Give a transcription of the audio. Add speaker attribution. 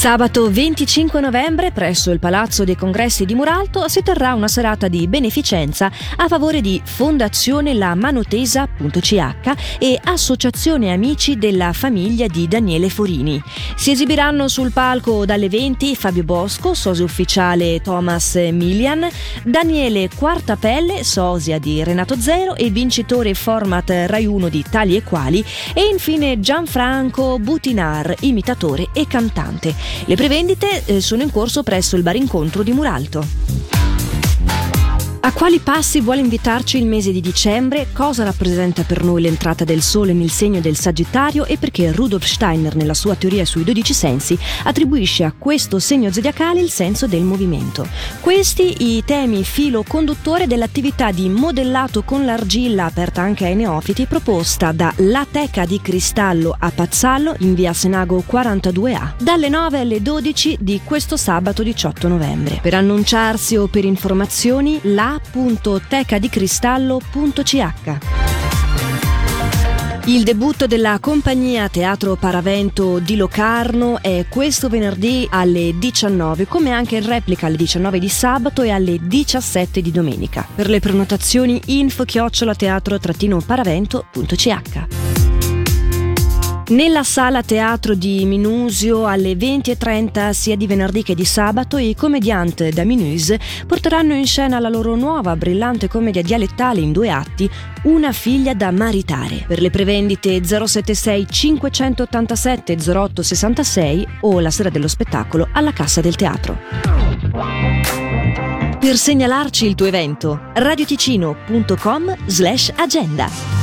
Speaker 1: Sabato 25 novembre presso il Palazzo dei Congressi di Muralto si terrà una serata di beneficenza a favore di Fondazione La Manotesa.ch e Associazione Amici della famiglia di Daniele Forini. Si esibiranno sul palco dalle 20 Fabio Bosco, sosia ufficiale Thomas Milian, Daniele Quartapelle, sosia di Renato Zero e vincitore format Rai 1 di Tali e Quali e infine Gianfranco Butinar, imitatore e cantante. Le prevendite eh, sono in corso presso il bar incontro di Muralto. A quali passi vuole invitarci il mese di dicembre? Cosa rappresenta per noi l'entrata del Sole nel segno del Sagittario e perché Rudolf Steiner, nella sua teoria sui dodici sensi, attribuisce a questo segno zodiacale il senso del movimento? Questi i temi filo conduttore dell'attività di modellato con l'argilla aperta anche ai neofiti proposta da La Teca di Cristallo a Pazzallo in via Senago 42A dalle 9 alle 12 di questo sabato 18 novembre. Per annunciarsi o per informazioni la a.tecadicristallo.ch il debutto della compagnia Teatro Paravento di Locarno è questo venerdì alle 19, come anche in replica alle 19 di sabato e alle 17 di domenica. Per le prenotazioni info chiocciola teatro-paravento.ch nella sala teatro di Minusio alle 20.30 sia di venerdì che di sabato i comedianti da Minuse porteranno in scena la loro nuova brillante commedia dialettale in due atti, Una figlia da maritare. Per le prevendite 076 587 0866 o la sera dello spettacolo alla Cassa del Teatro. Per segnalarci il tuo evento, radioticino.com slash agenda.